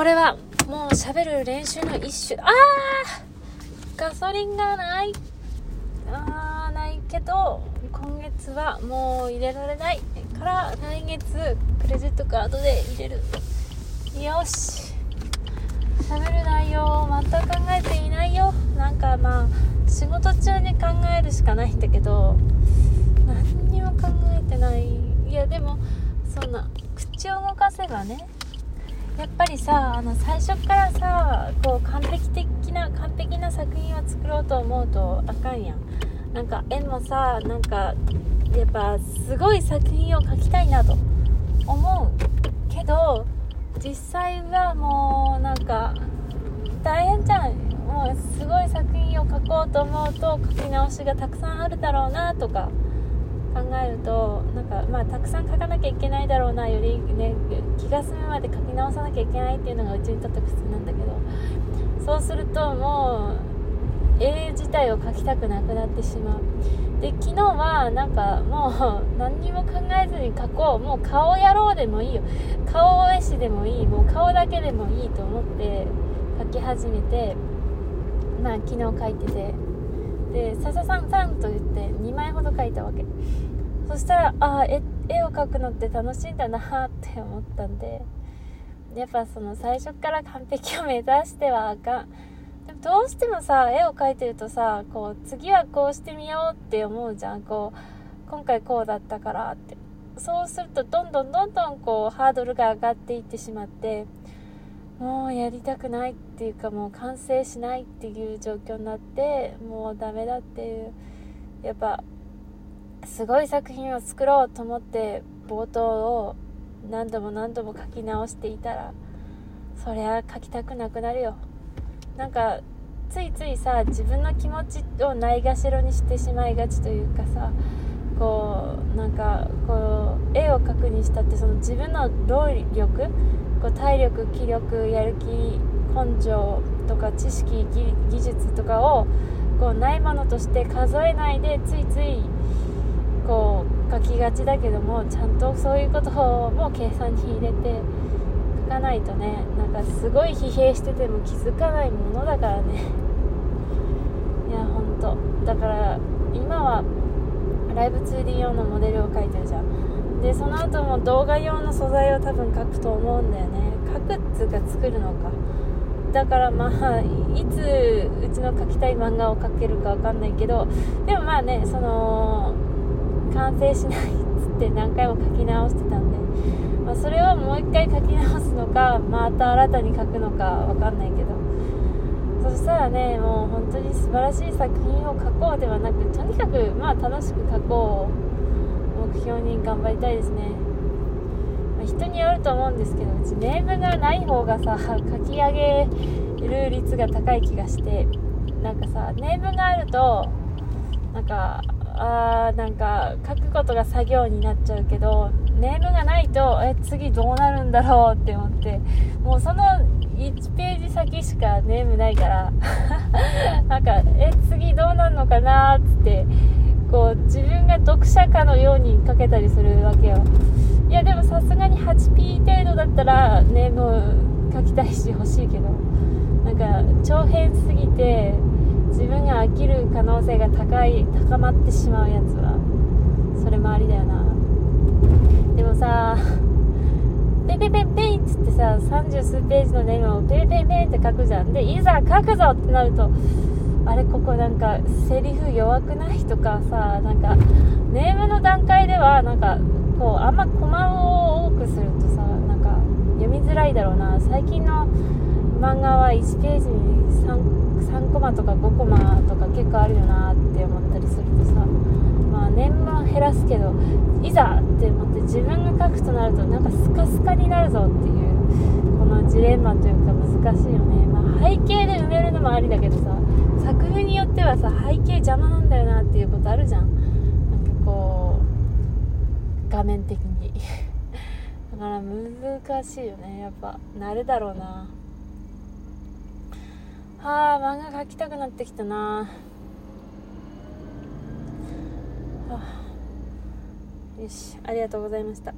これはもう喋る練習の一種。あーガソリンがない。あーないけど今月はもう入れられないから来月クレジットカードで入れる。よし。喋る内容を全く考えていないよ。なんかまあ仕事中に考えるしかないんだけど何にも考えてない。いやでもそんな口を動かせばねやっぱりさあの最初からさこう完璧的な完璧な作品を作ろうと思うとあかんやん。なんか絵もさなんかやっぱすごい作品を描きたいなと思うけど実際はもうなんか大変じゃん。もうすごい作品を描こうと思うと書き直しがたくさんあるだろうなとか考えるとなんかまあたくさん書かなきゃいけないだろうなよりね気が済むまで書き直さなきゃいけないっていうのがうちにとって普通なんだけどそうするともう絵自体を描きたくなくなってしまう。で昨日はなんかもう何にも考えずに描こう。もう顔やろうでもいいよ。顔絵師でもいい。もう顔だけでもいいと思って描き始めてまあ昨日描いてて。で「さささんさん」と言って2枚ほど描いたわけ。そしたらああ絵を描くのって楽しいんだなって思ったんでやっぱその最初から完璧を目指してはあかん。でもどうしてもさ絵を描いてるとさこう次はこうしてみようって思うじゃん。こう今回こうだったからって。そうするとどんどんどんどんこうハードルが上がっていってしまってもうやりたくないっていうかもう完成しないっていう状況になってもうダメだっていう。やっぱすごい作品を作ろうと思って冒頭を何度も何度も書き直していたらそりゃ書きたくなくなるよ。なんかついついさ自分の気持ちをないがしろにしてしまいがちというかさこうなんかこうを描くにしたってその自分の労力こう体力気力やる気根性とか知識技術とかをこうないものとして数えないでついついこう書きがちだけどもちゃんとそういうことも計算に入れて書かないとねなんかすごい疲弊してても気づかないものだからね。いやほんと。だから今はライブ 2D 用のモデルを描いてるじゃん。でその後も動画用の素材を多分描くと思うんだよね。描くっつうか作るのか。だからまあいつうちの描きたい漫画を描けるかわかんないけどでもまあねその完成しないっつって何回も書き直してたんで、まあ、それをもう一回書き直すのかまた新たに書くのかわかんないけど。そしたらねもう本当に素晴らしい作品を書こうではなくとにかくまあ楽しく書こう。目標に頑張りたいですね、まあ、人によると思うんですけどうちネームがない方がさ書き上げる率が高い気がしてなんかさネームがあるとなんかあーなんか書くことが作業になっちゃうけどネームがないとえ次どうなるんだろうって思ってもうその1ページ先しかネームないから なんかえ次どうなるのかなっつってこう自分が読者かのように書けたりするわけよ。いやでもさすがに 8P 程度だったらネーム書きたいし欲しいけどなんか長編すぎて自分が飽きる可能性が高い高まってしまうやつはそれもありだよな。でもさペペペペイっつってさ30数ページのネームをペペペペって書くじゃん。でいざ書くぞってなるとあれここなんかセリフ弱くないとかさなんかネームの段階ではなんかこうあんまコマを多くするとさなんか読みづらいだろうな最近の漫画は1ページに 3, 3コマとか5コマとか結構あるよなって思ったりするとさまあ年は減らすけどいざって思って自分が書くとなるとなんかスカスカになるぞっていうこのジレンマというか難しいよね、まあ、背景で埋めるのもありだけどさ作風によってはさ背景邪魔なんだよなっていうことあるじゃん。なんかこう画面的に。だから難しいよね。やっぱ慣れだろうな。はあ漫画描きたくなってきたな。はあ。よしありがとうございました。